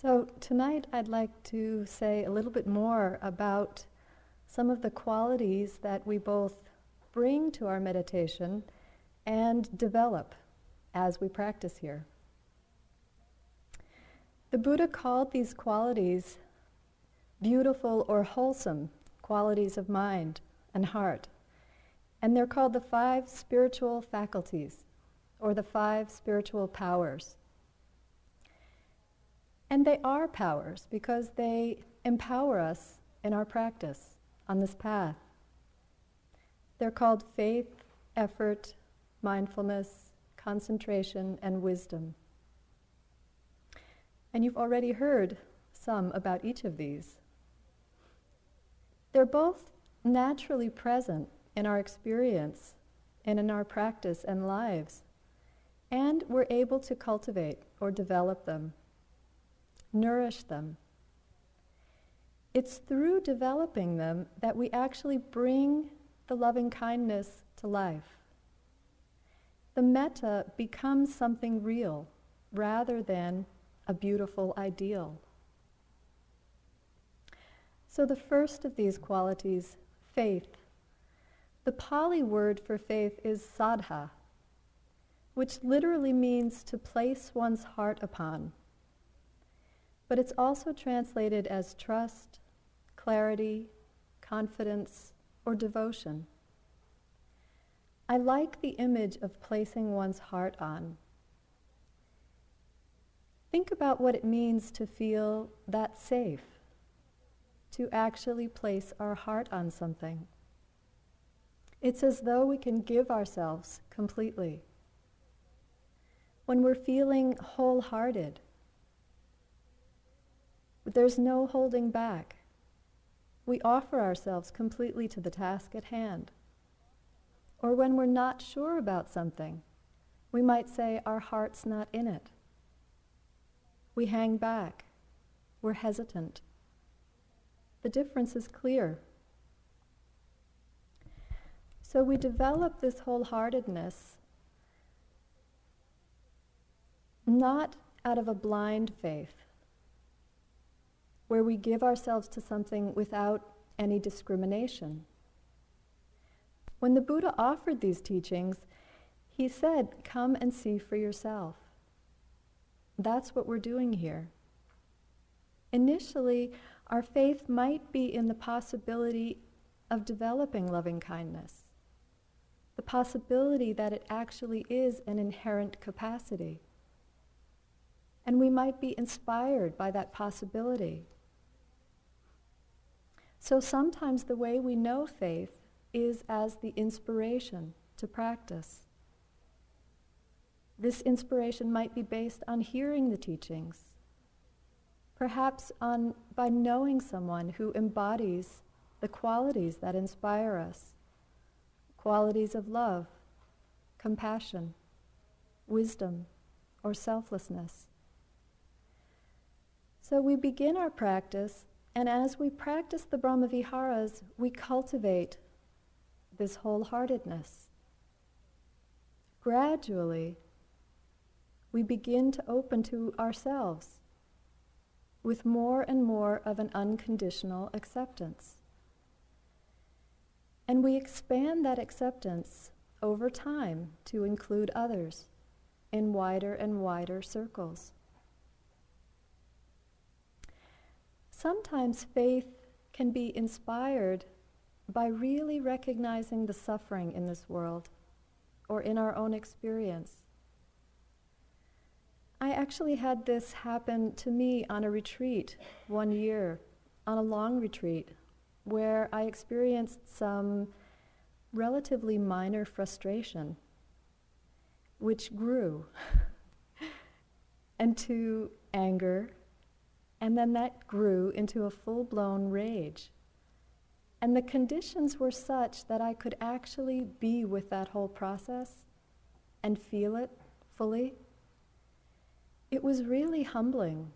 So, tonight I'd like to say a little bit more about some of the qualities that we both bring to our meditation and develop as we practice here. The Buddha called these qualities beautiful or wholesome qualities of mind and heart. And they're called the five spiritual faculties or the five spiritual powers. And they are powers because they empower us in our practice on this path. They're called faith, effort, mindfulness, concentration, and wisdom. And you've already heard some about each of these. They're both naturally present in our experience and in our practice and lives, and we're able to cultivate or develop them, nourish them. It's through developing them that we actually bring the loving kindness to life. The metta becomes something real rather than a beautiful ideal. So, the first of these qualities, faith. The Pali word for faith is saddha, which literally means to place one's heart upon. But it's also translated as trust, clarity, confidence, or devotion. I like the image of placing one's heart on. Think about what it means to feel that safe, to actually place our heart on something. It's as though we can give ourselves completely. When we're feeling wholehearted, there's no holding back. We offer ourselves completely to the task at hand. Or when we're not sure about something, we might say our heart's not in it. We hang back. We're hesitant. The difference is clear. So we develop this wholeheartedness not out of a blind faith, where we give ourselves to something without any discrimination. When the Buddha offered these teachings, he said, Come and see for yourself. That's what we're doing here. Initially, our faith might be in the possibility of developing loving kindness, the possibility that it actually is an inherent capacity. And we might be inspired by that possibility. So sometimes the way we know faith is as the inspiration to practice. This inspiration might be based on hearing the teachings, perhaps on, by knowing someone who embodies the qualities that inspire us qualities of love, compassion, wisdom, or selflessness. So we begin our practice, and as we practice the Brahmaviharas, we cultivate this wholeheartedness. Gradually, we begin to open to ourselves with more and more of an unconditional acceptance. And we expand that acceptance over time to include others in wider and wider circles. Sometimes faith can be inspired by really recognizing the suffering in this world or in our own experience. I actually had this happen to me on a retreat one year, on a long retreat, where I experienced some relatively minor frustration, which grew into anger, and then that grew into a full blown rage. And the conditions were such that I could actually be with that whole process and feel it fully. It was really humbling.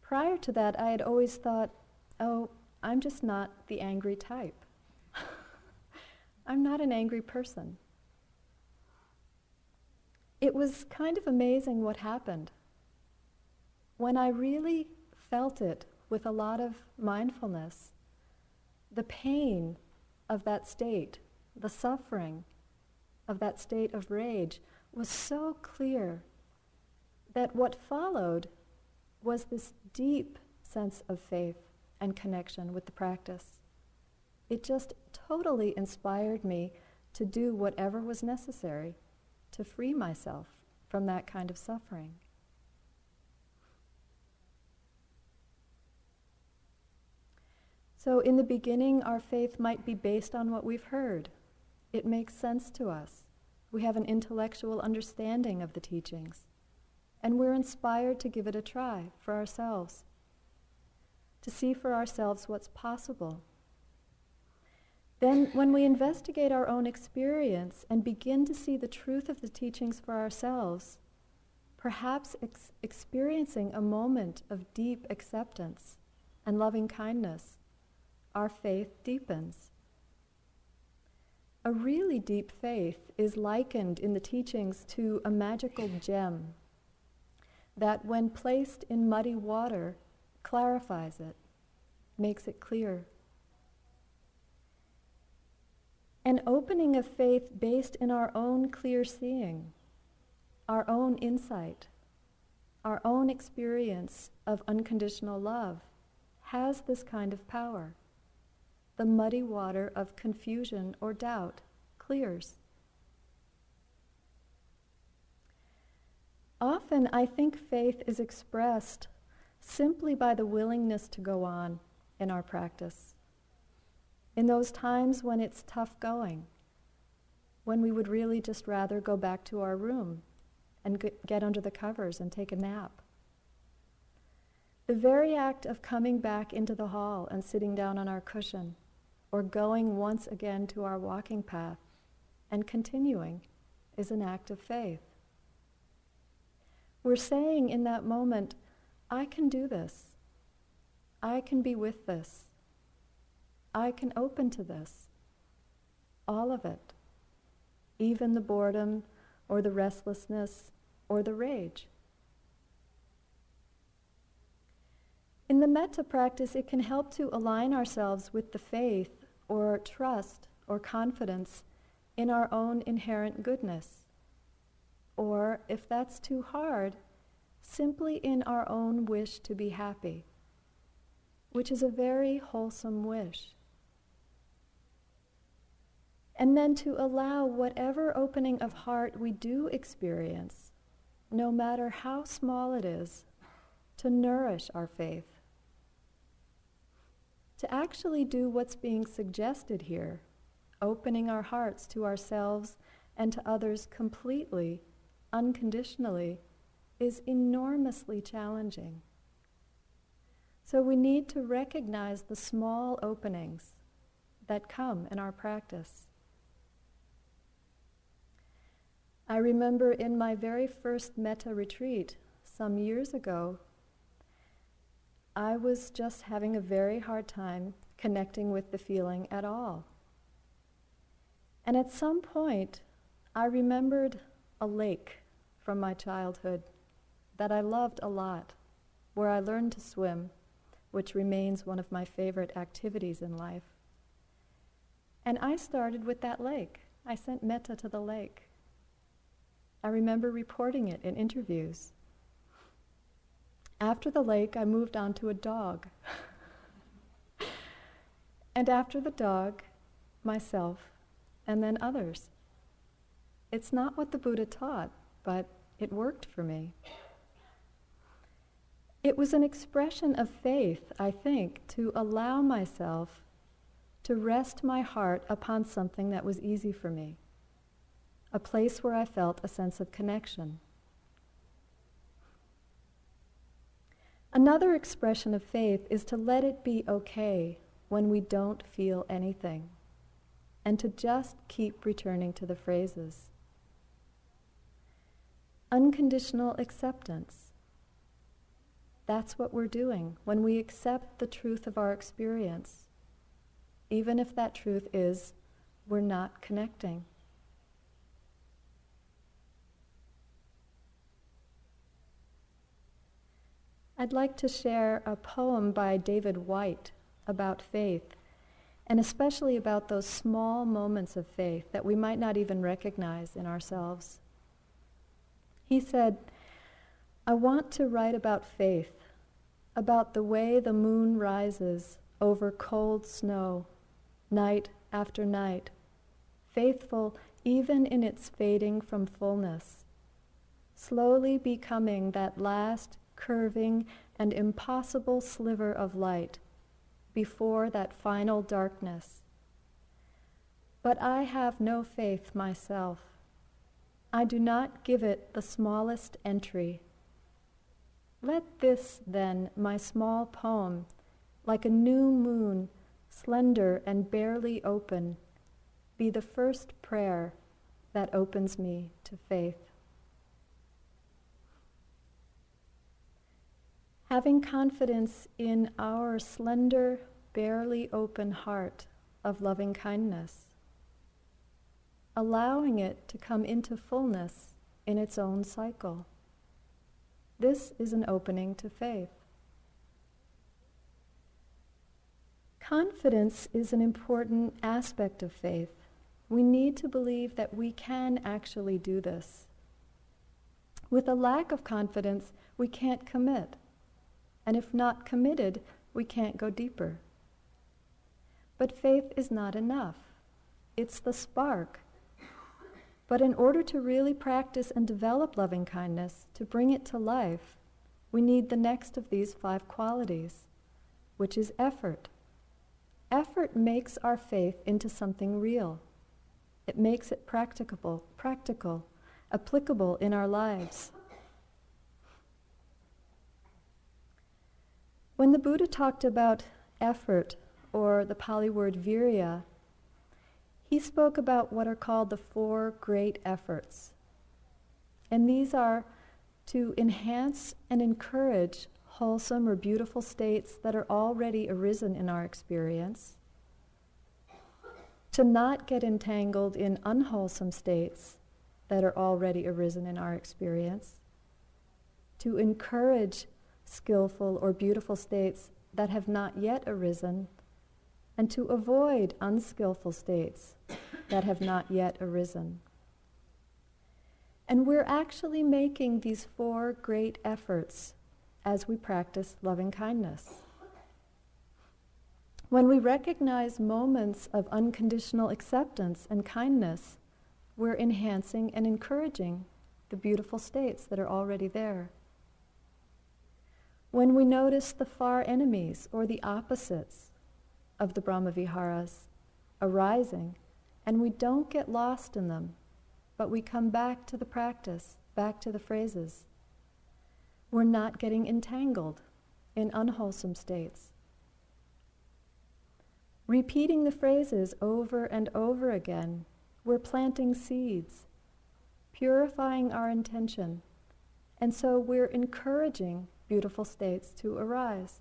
Prior to that, I had always thought, oh, I'm just not the angry type. I'm not an angry person. It was kind of amazing what happened. When I really felt it with a lot of mindfulness, the pain of that state, the suffering of that state of rage was so clear that what followed was this deep sense of faith and connection with the practice. It just totally inspired me to do whatever was necessary to free myself from that kind of suffering. So, in the beginning, our faith might be based on what we've heard. It makes sense to us. We have an intellectual understanding of the teachings. And we're inspired to give it a try for ourselves, to see for ourselves what's possible. Then, when we investigate our own experience and begin to see the truth of the teachings for ourselves, perhaps ex- experiencing a moment of deep acceptance and loving kindness, our faith deepens. A really deep faith is likened in the teachings to a magical gem that, when placed in muddy water, clarifies it, makes it clear. An opening of faith based in our own clear seeing, our own insight, our own experience of unconditional love has this kind of power. The muddy water of confusion or doubt clears. Often, I think faith is expressed simply by the willingness to go on in our practice. In those times when it's tough going, when we would really just rather go back to our room and get under the covers and take a nap. The very act of coming back into the hall and sitting down on our cushion, or going once again to our walking path and continuing, is an act of faith. We're saying in that moment, I can do this. I can be with this. I can open to this. All of it. Even the boredom or the restlessness or the rage. In the metta practice, it can help to align ourselves with the faith or trust or confidence in our own inherent goodness or if that's too hard, simply in our own wish to be happy, which is a very wholesome wish. And then to allow whatever opening of heart we do experience, no matter how small it is, to nourish our faith. To actually do what's being suggested here, opening our hearts to ourselves and to others completely unconditionally is enormously challenging. So we need to recognize the small openings that come in our practice. I remember in my very first metta retreat some years ago, I was just having a very hard time connecting with the feeling at all. And at some point, I remembered a lake from my childhood that I loved a lot, where I learned to swim, which remains one of my favorite activities in life. And I started with that lake. I sent metta to the lake. I remember reporting it in interviews. After the lake, I moved on to a dog. and after the dog, myself, and then others. It's not what the Buddha taught, but it worked for me. It was an expression of faith, I think, to allow myself to rest my heart upon something that was easy for me, a place where I felt a sense of connection. Another expression of faith is to let it be okay when we don't feel anything, and to just keep returning to the phrases unconditional acceptance. That's what we're doing when we accept the truth of our experience, even if that truth is we're not connecting. I'd like to share a poem by David Whyte about faith, and especially about those small moments of faith that we might not even recognize in ourselves. He said, I want to write about faith, about the way the moon rises over cold snow, night after night, faithful even in its fading from fullness, slowly becoming that last curving and impossible sliver of light before that final darkness. But I have no faith myself. I do not give it the smallest entry. Let this, then, my small poem, like a new moon, slender and barely open, be the first prayer that opens me to faith. Having confidence in our slender, barely open heart of loving kindness, allowing it to come into fullness in its own cycle. This is an opening to faith. Confidence is an important aspect of faith. We need to believe that we can actually do this. With a lack of confidence, we can't commit. And if not committed, we can't go deeper. But faith is not enough. It's the spark. But in order to really practice and develop loving kindness, to bring it to life, we need the next of these five qualities, which is effort. Effort makes our faith into something real. It makes it practicable, practical, applicable in our lives. When the Buddha talked about effort, or the Pali word virya, he spoke about what are called the four great efforts. And these are to enhance and encourage wholesome or beautiful states that are already arisen in our experience, to not get entangled in unwholesome states that are already arisen in our experience, to encourage skillful, or beautiful states that have not yet arisen, and to avoid unskillful states that have not yet arisen. And we're actually making these four great efforts as we practice loving kindness. When we recognize moments of unconditional acceptance and kindness, we're enhancing and encouraging the beautiful states that are already there. When we notice the far enemies or the opposites of the Brahmaviharas arising, and we don't get lost in them, but we come back to the practice, back to the phrases, we're not getting entangled in unwholesome states. Repeating the phrases over and over again, we're planting seeds, purifying our intention, and so we're encouraging beautiful states to arise.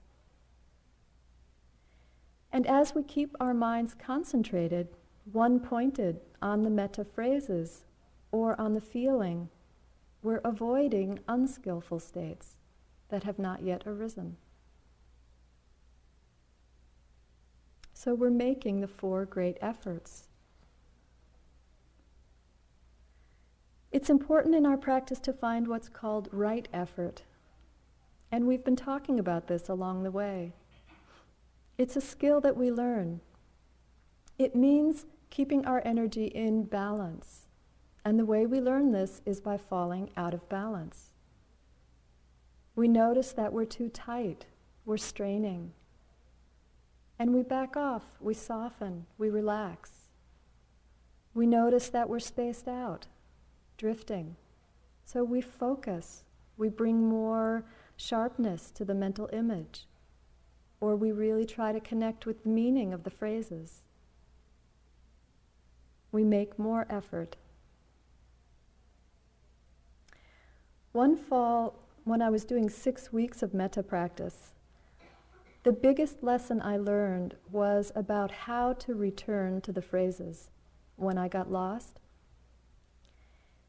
And as we keep our minds concentrated, one pointed on the metta phrases or on the feeling, we're avoiding unskillful states that have not yet arisen. So we're making the four great efforts. It's important in our practice to find what's called right effort. And we've been talking about this along the way. It's a skill that we learn. It means keeping our energy in balance. And the way we learn this is by falling out of balance. We notice that we're too tight, we're straining. And we back off, we soften, we relax. We notice that we're spaced out, drifting. So we focus, we bring more sharpness to the mental image, or we really try to connect with the meaning of the phrases. We make more effort. One fall, when I was doing six weeks of metta practice, the biggest lesson I learned was about how to return to the phrases when I got lost.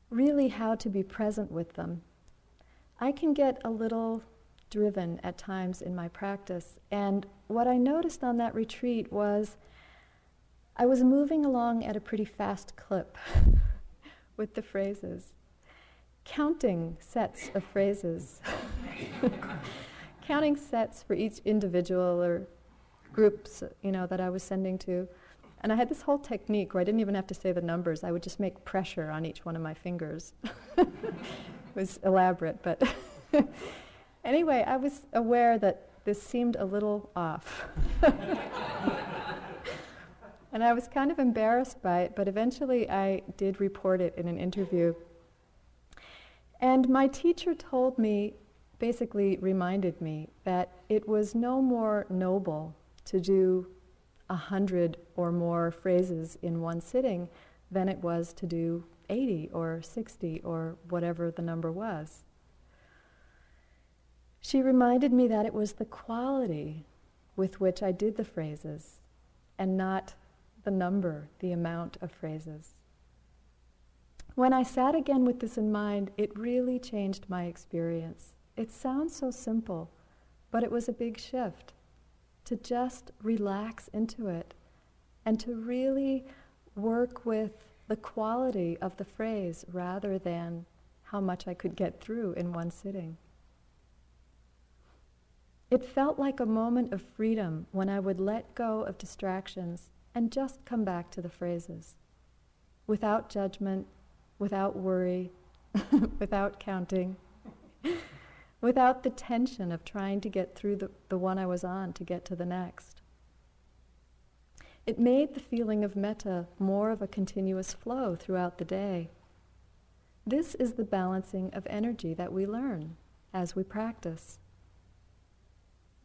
Really, how to be present with them I can get a little driven at times in my practice. And what I noticed on that retreat was I was moving along at a pretty fast clip with the phrases, counting sets of phrases, counting sets for each individual or groups, you know, that I was sending to. And I had this whole technique where I didn't even have to say the numbers. I would just make pressure on each one of my fingers. was elaborate, but anyway, I was aware that this seemed a little off. and I was kind of embarrassed by it, but eventually I did report it in an interview. And my teacher told me, basically reminded me, that it was no more noble to do a hundred or more phrases in one sitting than it was to do 80 or 60 or whatever the number was. She reminded me that it was the quality with which I did the phrases and not the number, the amount of phrases. When I sat again with this in mind, it really changed my experience. It sounds so simple, but it was a big shift to just relax into it and to really work with the quality of the phrase rather than how much I could get through in one sitting. It felt like a moment of freedom when I would let go of distractions and just come back to the phrases without judgment, without worry, without counting without the tension of trying to get through the, the one I was on to get to the next. It made the feeling of metta more of a continuous flow throughout the day. This is the balancing of energy that we learn as we practice.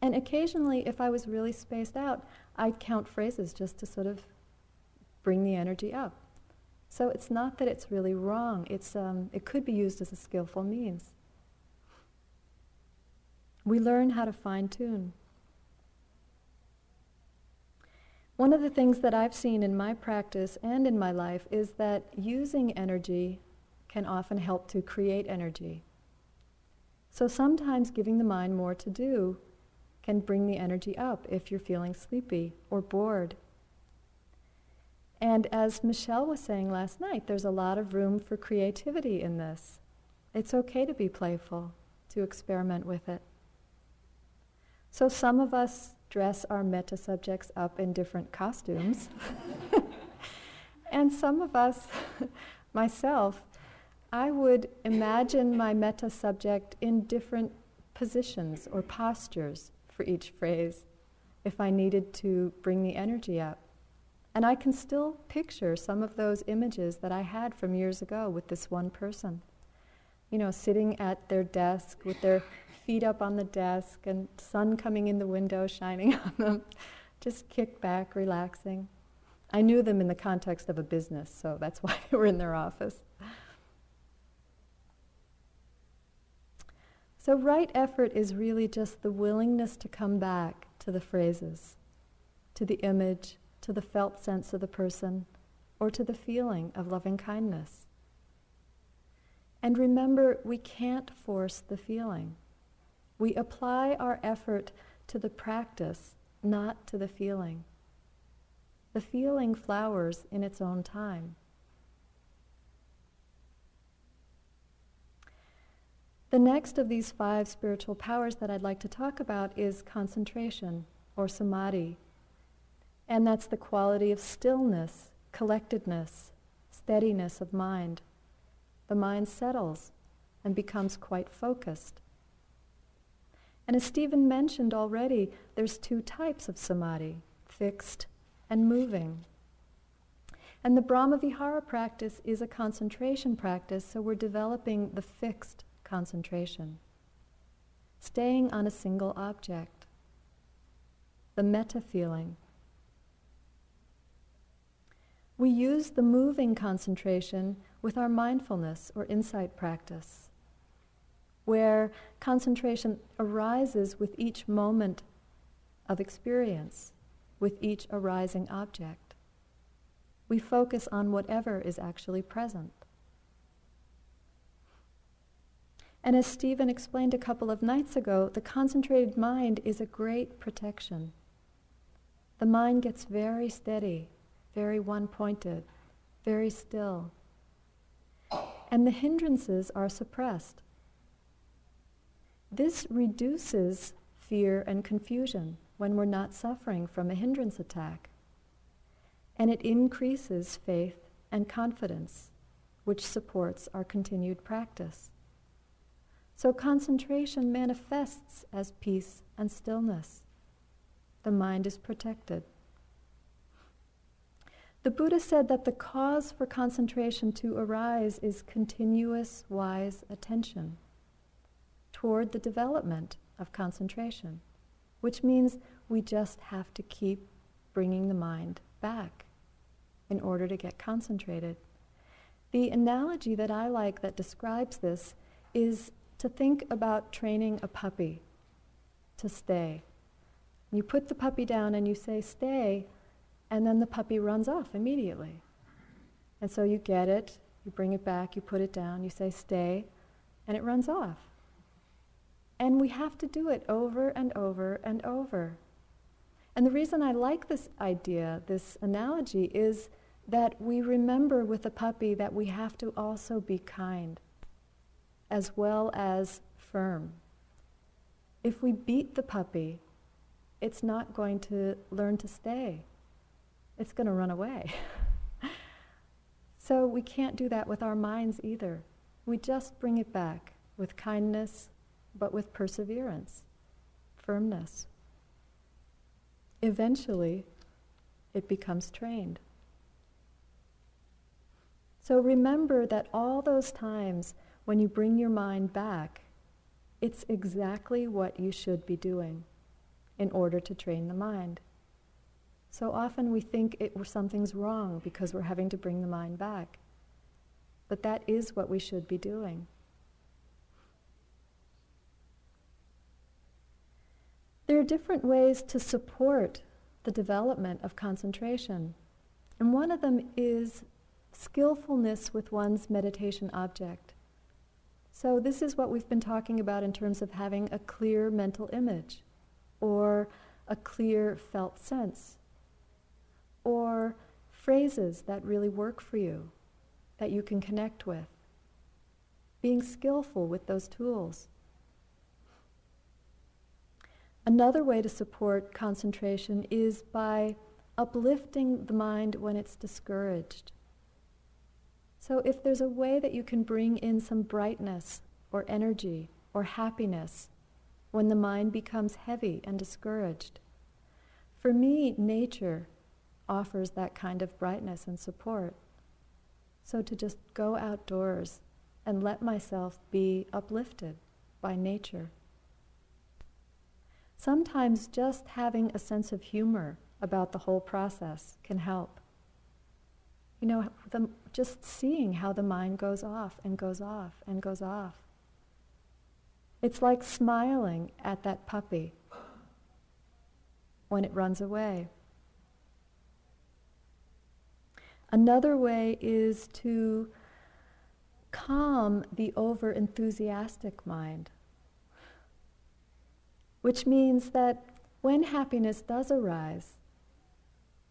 And occasionally, if I was really spaced out, I'd count phrases just to sort of bring the energy up. So it's not that it's really wrong, it's, um, it could be used as a skillful means we learn how to fine tune. One of the things that I've seen in my practice and in my life is that using energy can often help to create energy. So sometimes giving the mind more to do can bring the energy up if you're feeling sleepy or bored. And as Michelle was saying last night, there's a lot of room for creativity in this. It's okay to be playful, to experiment with it. So some of us dress our metta subjects up in different costumes. and some of us, myself, I would imagine my metta subject in different positions or postures for each phrase if I needed to bring the energy up. And I can still picture some of those images that I had from years ago with this one person. You know, sitting at their desk with their feet up on the desk and sun coming in the window shining on them, just kick back, relaxing. I knew them in the context of a business, so that's why they were in their office. So, right effort is really just the willingness to come back to the phrases, to the image, to the felt sense of the person, or to the feeling of loving kindness. And remember, we can't force the feeling. We apply our effort to the practice, not to the feeling. The feeling flowers in its own time. The next of these five spiritual powers that I'd like to talk about is concentration or samadhi. And that's the quality of stillness, collectedness, steadiness of mind. The mind settles and becomes quite focused. And as Stephen mentioned already, there's two types of samadhi, fixed and moving. And the Brahmavihara practice is a concentration practice, so we're developing the fixed concentration, staying on a single object, the metta feeling. We use the moving concentration with our mindfulness or insight practice where concentration arises with each moment of experience, with each arising object. We focus on whatever is actually present. And as Stephen explained a couple of nights ago, the concentrated mind is a great protection. The mind gets very steady, very one pointed, very still. And the hindrances are suppressed. This reduces fear and confusion when we're not suffering from a hindrance attack. And it increases faith and confidence, which supports our continued practice. So concentration manifests as peace and stillness. The mind is protected. The Buddha said that the cause for concentration to arise is continuous wise attention toward the development of concentration, which means we just have to keep bringing the mind back in order to get concentrated. The analogy that I like that describes this is to think about training a puppy to stay. You put the puppy down and you say, stay, and then the puppy runs off immediately. And so you get it, you bring it back, you put it down, you say, stay, and it runs off. And we have to do it over and over and over. And the reason I like this idea, this analogy, is that we remember with the puppy that we have to also be kind as well as firm. If we beat the puppy, it's not going to learn to stay. It's going to run away. so we can't do that with our minds either. We just bring it back with kindness, but with perseverance, firmness. Eventually, it becomes trained. So remember that all those times when you bring your mind back, it's exactly what you should be doing in order to train the mind. So often we think it, something's wrong because we're having to bring the mind back. But that is what we should be doing. There are different ways to support the development of concentration. And one of them is skillfulness with one's meditation object. So, this is what we've been talking about in terms of having a clear mental image, or a clear felt sense, or phrases that really work for you, that you can connect with. Being skillful with those tools. Another way to support concentration is by uplifting the mind when it's discouraged. So, if there's a way that you can bring in some brightness or energy or happiness when the mind becomes heavy and discouraged, for me, nature offers that kind of brightness and support. So, to just go outdoors and let myself be uplifted by nature. Sometimes just having a sense of humor about the whole process can help you know, the, just seeing how the mind goes off and goes off and goes off. It's like smiling at that puppy when it runs away. Another way is to calm the over enthusiastic mind, which means that when happiness does arise,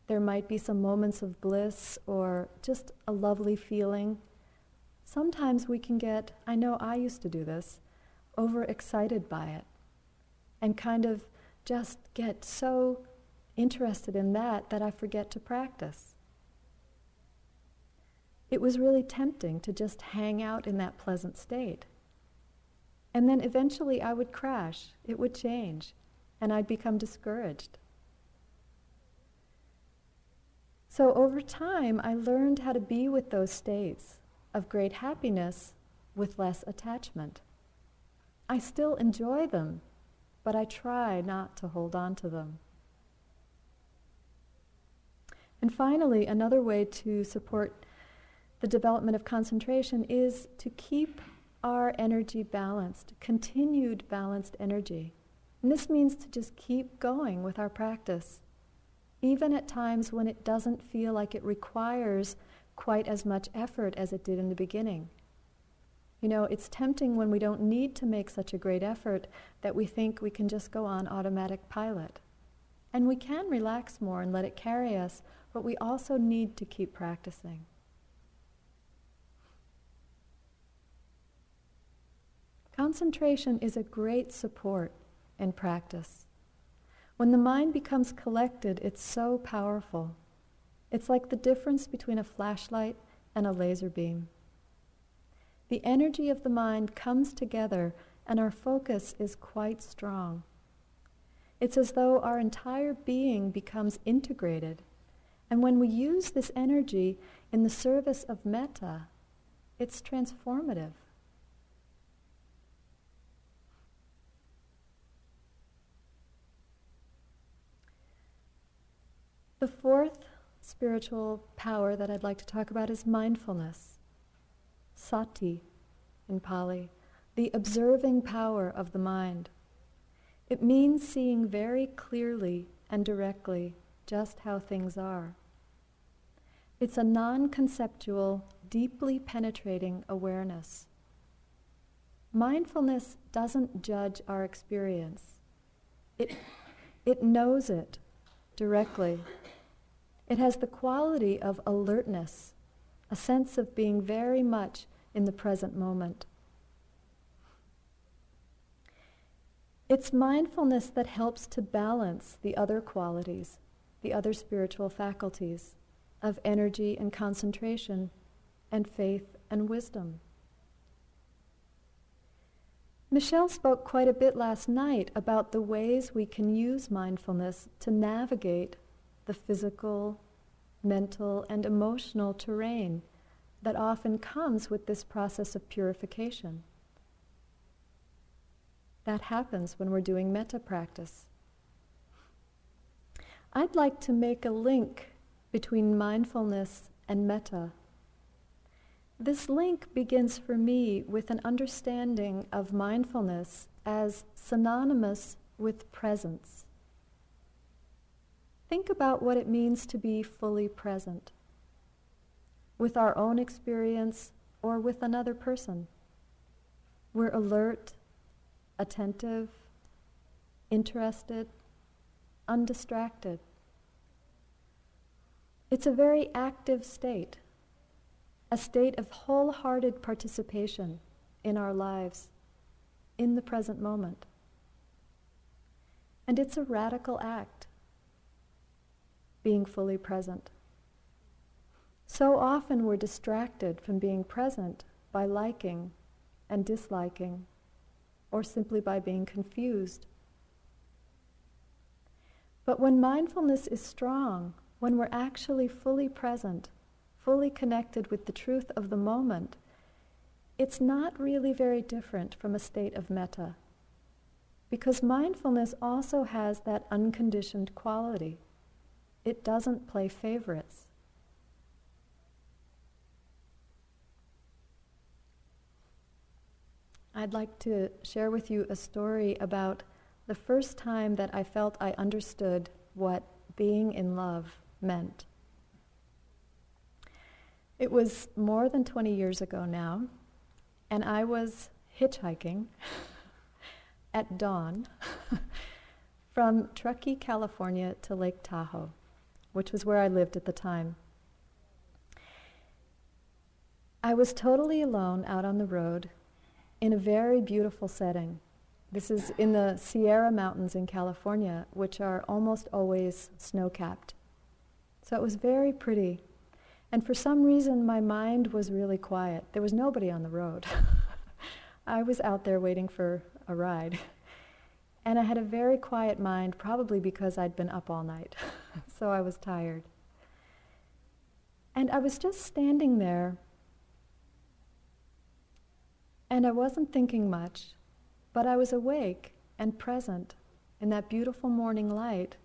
there might be some moments of bliss or just a lovely feeling. Sometimes we can get, I know I used to do this, overexcited by it and kind of just get so interested in that that I forget to practice. It was really tempting to just hang out in that pleasant state. And then eventually I would crash, it would change, and I'd become discouraged. So over time, I learned how to be with those states of great happiness with less attachment. I still enjoy them, but I try not to hold on to them. And finally, another way to support the development of concentration is to keep our energy balanced, continued balanced energy. And this means to just keep going with our practice even at times when it doesn't feel like it requires quite as much effort as it did in the beginning. You know, it's tempting when we don't need to make such a great effort that we think we can just go on automatic pilot. And we can relax more and let it carry us, but we also need to keep practicing. Concentration is a great support in practice. When the mind becomes collected, it's so powerful. It's like the difference between a flashlight and a laser beam. The energy of the mind comes together and our focus is quite strong. It's as though our entire being becomes integrated. And when we use this energy in the service of metta, it's transformative. The fourth spiritual power that I'd like to talk about is mindfulness, sati in Pali, the observing power of the mind. It means seeing very clearly and directly just how things are. It's a non conceptual, deeply penetrating awareness. Mindfulness doesn't judge our experience, it, it knows it directly it has the quality of alertness, a sense of being very much in the present moment. It's mindfulness that helps to balance the other qualities, the other spiritual faculties of energy and concentration, and faith and wisdom. Michelle spoke quite a bit last night about the ways we can use mindfulness to navigate the physical, mental, and emotional terrain that often comes with this process of purification. That happens when we're doing metta practice. I'd like to make a link between mindfulness and metta. This link begins for me with an understanding of mindfulness as synonymous with presence. Think about what it means to be fully present with our own experience or with another person. We're alert, attentive, interested, undistracted. It's a very active state, a state of wholehearted participation in our lives, in the present moment. And it's a radical act being fully present. So often we're distracted from being present by liking and disliking, or simply by being confused. But when mindfulness is strong, when we're actually fully present, fully connected with the truth of the moment, it's not really very different from a state of metta. Because mindfulness also has that unconditioned quality. It doesn't play favorites. I'd like to share with you a story about the first time that I felt I understood what being in love meant. It was more than 20 years ago now, and I was hitchhiking at dawn from Truckee, California to Lake Tahoe which was where I lived at the time. I was totally alone out on the road in a very beautiful setting. This is in the Sierra Mountains in California, which are almost always snow capped. So it was very pretty. And for some reason, my mind was really quiet. There was nobody on the road. I was out there waiting for a ride. And I had a very quiet mind, probably because I'd been up all night. so I was tired. And I was just standing there, and I wasn't thinking much, but I was awake and present in that beautiful morning light.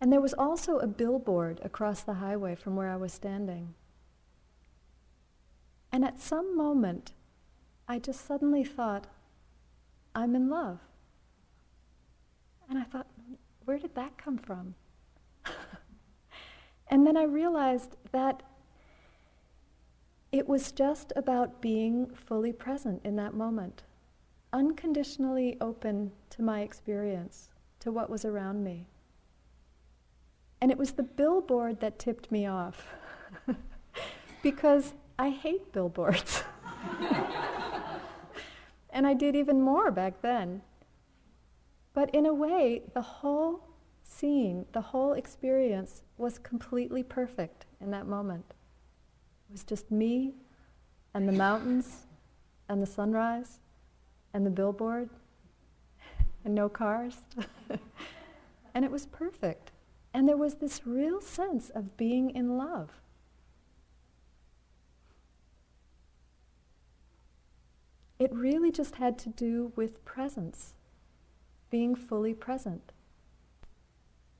And there was also a billboard across the highway from where I was standing. And at some moment, I just suddenly thought, I'm in love. And I thought, where did that come from? and then I realized that It was just about being fully present in that moment, unconditionally open to my experience, to what was around me. And it was the billboard that tipped me off because I hate billboards. and I did even more back then. But in a way, the whole scene, the whole experience was completely perfect in that moment. It was just me and the mountains and the sunrise and the billboard and no cars. and it was perfect. And there was this real sense of being in love. It really just had to do with presence, being fully present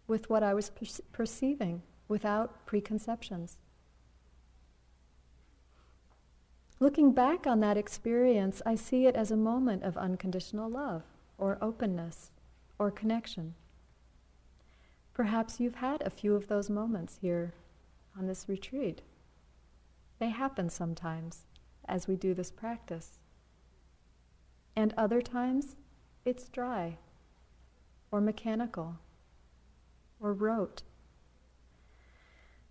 with what I was per- perceiving without preconceptions. Looking back on that experience, I see it as a moment of unconditional love or openness or connection. Perhaps you've had a few of those moments here on this retreat. They happen sometimes as we do this practice. And other times, it's dry or mechanical or rote.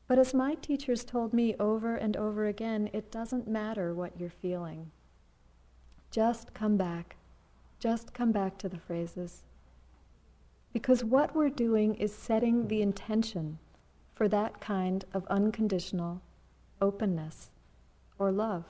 But as my teachers told me over and over again, it doesn't matter what you're feeling. Just come back. Just come back to the phrases. Because what we're doing is setting the intention for that kind of unconditional openness or love.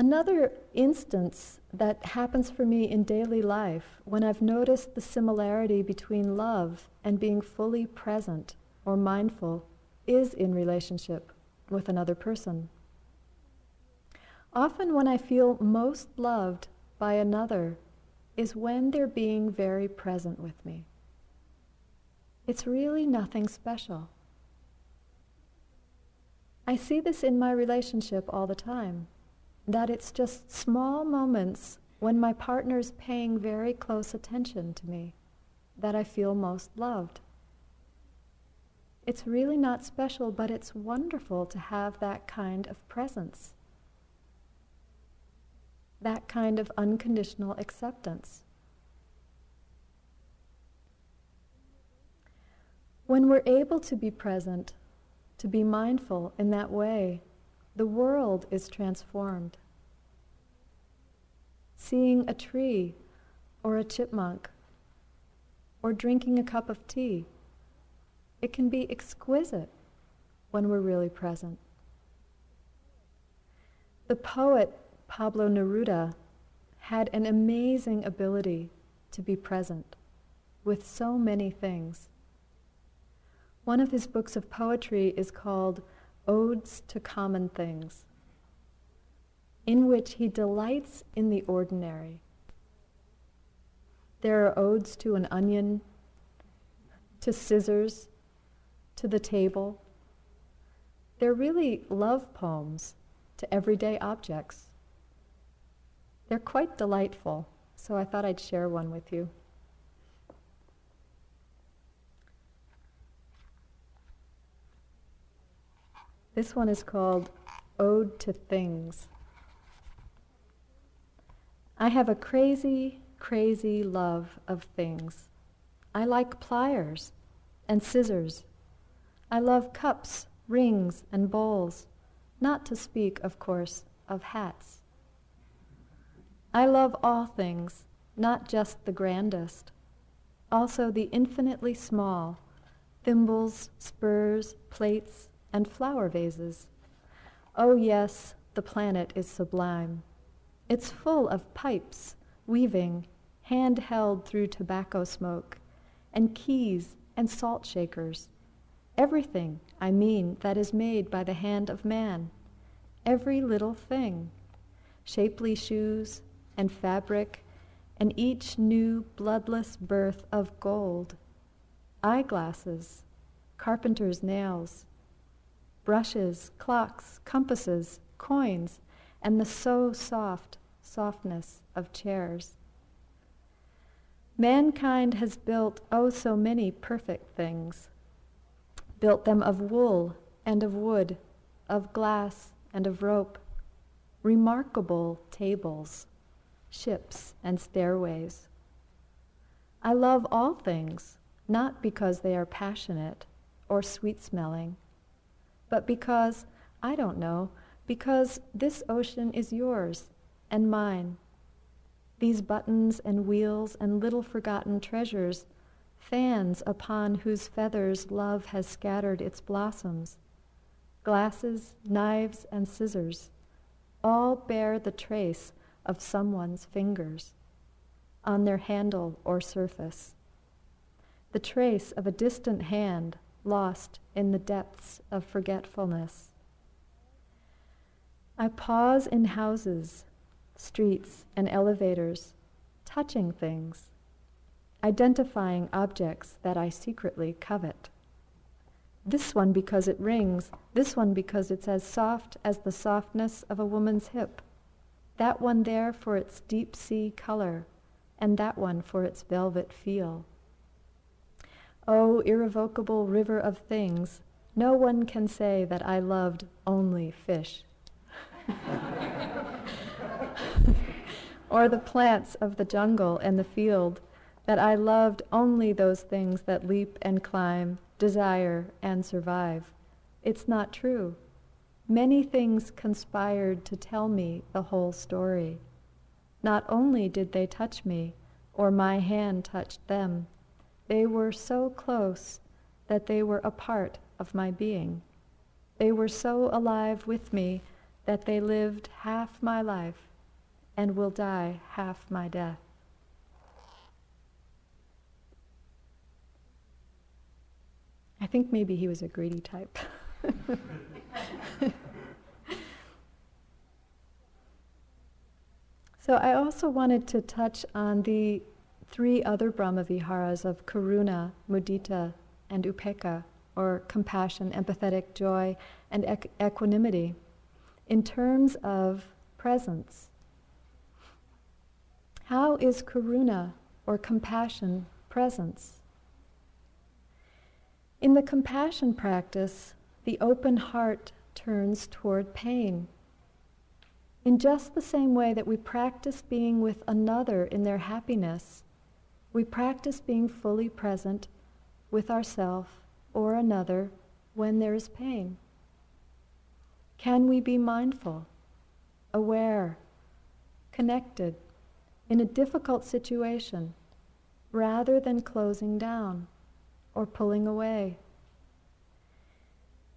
Another instance that happens for me in daily life when I've noticed the similarity between love and being fully present or mindful is in relationship with another person. Often, when I feel most loved by another is when they're being very present with me. It's really nothing special. I see this in my relationship all the time, that it's just small moments when my partner's paying very close attention to me that I feel most loved. It's really not special, but it's wonderful to have that kind of presence that kind of unconditional acceptance. When we're able to be present, to be mindful in that way, the world is transformed. Seeing a tree or a chipmunk or drinking a cup of tea, it can be exquisite when we're really present. The poet Pablo Neruda had an amazing ability to be present with so many things. One of his books of poetry is called Odes to Common Things, in which he delights in the ordinary. There are odes to an onion, to scissors, to the table. They're really love poems to everyday objects. They're quite delightful, so I thought I'd share one with you. This one is called Ode to Things. I have a crazy, crazy love of things. I like pliers and scissors. I love cups, rings, and bowls, not to speak, of course, of hats. I love all things, not just the grandest, also the infinitely small thimbles, spurs, plates, and flower vases. Oh, yes, the planet is sublime. It's full of pipes, weaving, hand held through tobacco smoke, and keys and salt shakers. Everything, I mean, that is made by the hand of man. Every little thing. Shapely shoes, and fabric, and each new bloodless birth of gold. Eyeglasses, carpenter's nails, brushes, clocks, compasses, coins, and the so soft softness of chairs. Mankind has built oh so many perfect things. built them of wool and of wood, of glass and of rope, remarkable tables, ships, and stairways. I love all things, not because they are passionate or sweet smelling, but because, I don't know, because this ocean is yours and mine. These buttons and wheels and little forgotten treasures, fans upon whose feathers love has scattered its blossoms, glasses, knives, and scissors, all bear the trace of someone's fingers on their handle or surface, the trace of a distant hand lost in the depths of forgetfulness. I pause in houses, streets, and elevators, touching things, identifying objects that I secretly covet. This one because it rings, this one because it's as soft as the softness of a woman's hip, that one there for its deep sea color, and that one for its velvet feel. O irrevocable river of things, no one can say that I loved only fish. or the plants of the jungle and the field, that I loved only those things that leap and climb, desire and survive. It's not true. Many things conspired to tell me the whole story. Not only did they touch me, or my hand touched them, they were so close that they were a part of my being. They were so alive with me that they lived half my life and will die half my death. I think maybe he was a greedy type. so I also wanted to touch on the three other Brahmaviharas of karuna, mudita, and upekkha, or compassion, empathetic joy, and equ- equanimity, in terms of presence. How is karuna, or compassion, presence? In the compassion practice, the open heart turns toward pain. In just the same way that we practice being with another in their happiness, we practice being fully present with ourself or another when there is pain. Can we be mindful, aware, connected in a difficult situation rather than closing down or pulling away?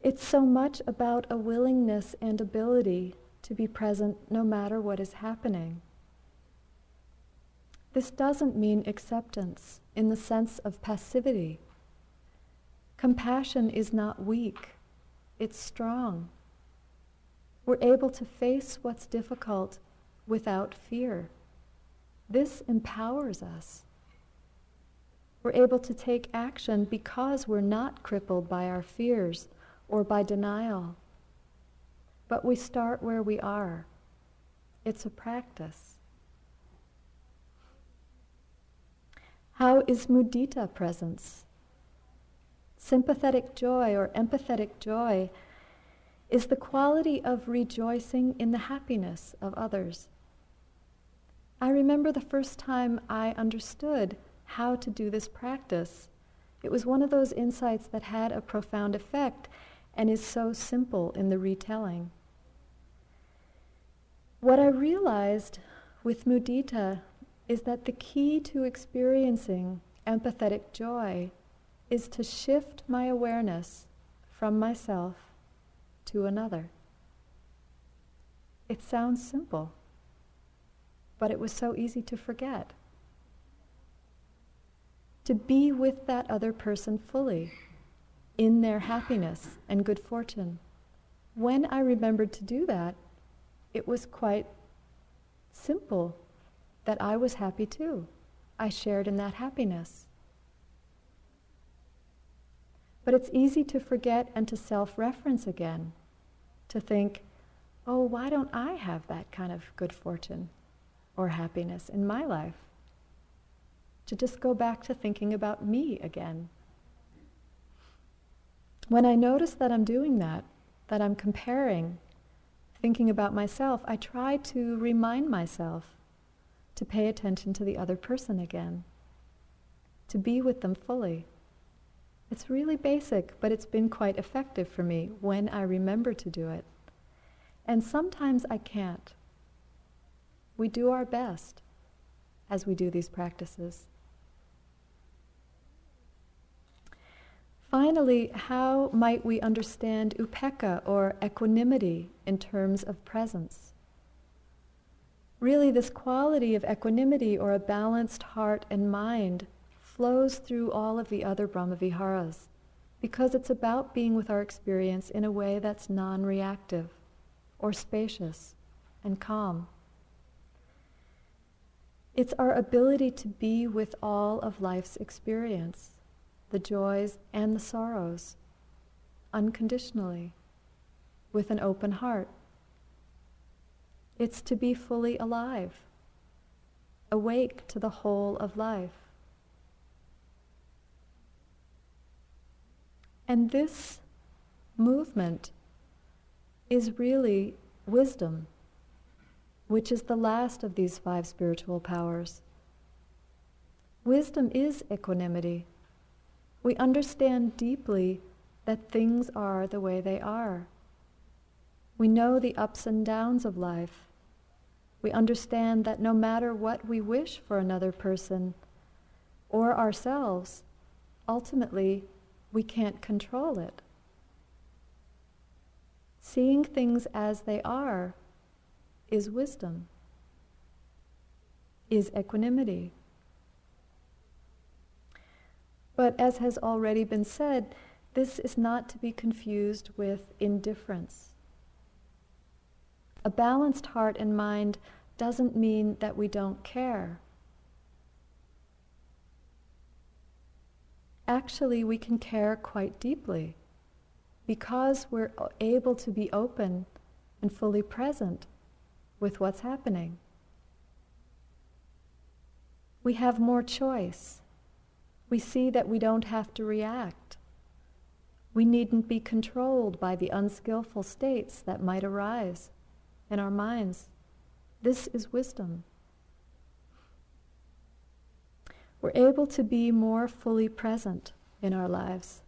It's so much about a willingness and ability to be present no matter what is happening. This doesn't mean acceptance in the sense of passivity. Compassion is not weak, it's strong. We're able to face what's difficult without fear. This empowers us. We're able to take action because we're not crippled by our fears or by denial. But we start where we are. It's a practice. How is mudita presence? Sympathetic joy or empathetic joy is the quality of rejoicing in the happiness of others. I remember the first time I understood how to do this practice. It was one of those insights that had a profound effect and is so simple in the retelling. What I realized with mudita is that the key to experiencing empathetic joy is to shift my awareness from myself to another. It sounds simple, but it was so easy to forget. To be with that other person fully in their happiness and good fortune. When I remembered to do that, it was quite simple that I was happy too. I shared in that happiness. But it's easy to forget and to self reference again, to think, oh, why don't I have that kind of good fortune or happiness in my life? To just go back to thinking about me again. When I notice that I'm doing that, that I'm comparing, thinking about myself, I try to remind myself to pay attention to the other person again, to be with them fully. It's really basic, but it's been quite effective for me when I remember to do it. And sometimes I can't. We do our best as we do these practices. Finally, how might we understand upekkha or equanimity in terms of presence? Really, this quality of equanimity or a balanced heart and mind flows through all of the other Brahmaviharas because it's about being with our experience in a way that's non reactive or spacious and calm. It's our ability to be with all of life's experience, the joys and the sorrows, unconditionally, with an open heart. It's to be fully alive, awake to the whole of life. And this movement is really wisdom, which is the last of these five spiritual powers. Wisdom is equanimity. We understand deeply that things are the way they are. We know the ups and downs of life. We understand that no matter what we wish for another person or ourselves, ultimately we can't control it. Seeing things as they are is wisdom, is equanimity. But as has already been said, this is not to be confused with indifference. A balanced heart and mind doesn't mean that we don't care. Actually, we can care quite deeply because we're able to be open and fully present with what's happening. We have more choice. We see that we don't have to react. We needn't be controlled by the unskillful states that might arise in our minds. This is wisdom. We're able to be more fully present in our lives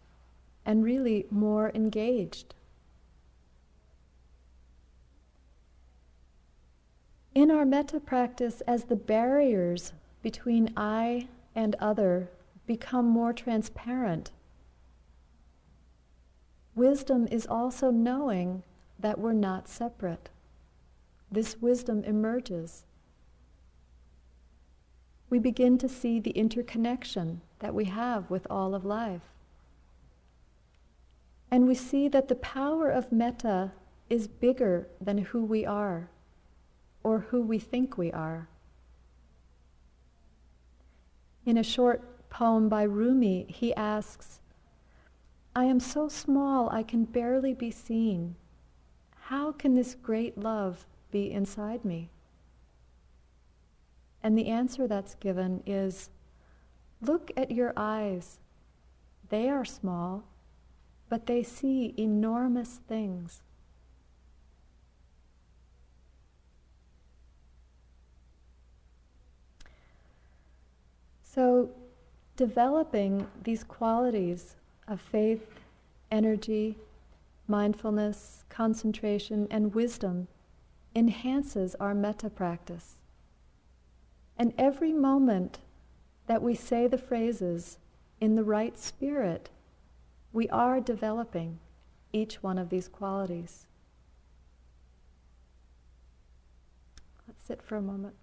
and really more engaged. In our metta practice, as the barriers between I and other become more transparent, wisdom is also knowing that we're not separate. This wisdom emerges. We begin to see the interconnection that we have with all of life. And we see that the power of metta is bigger than who we are or who we think we are. In a short poem by Rumi, he asks, I am so small I can barely be seen. How can this great love be inside me? And the answer that's given is look at your eyes. They are small but they see enormous things. So, developing these qualities of faith, energy, mindfulness, concentration, and wisdom enhances our metta practice. And every moment that we say the phrases in the right spirit, we are developing each one of these qualities. Let's sit for a moment.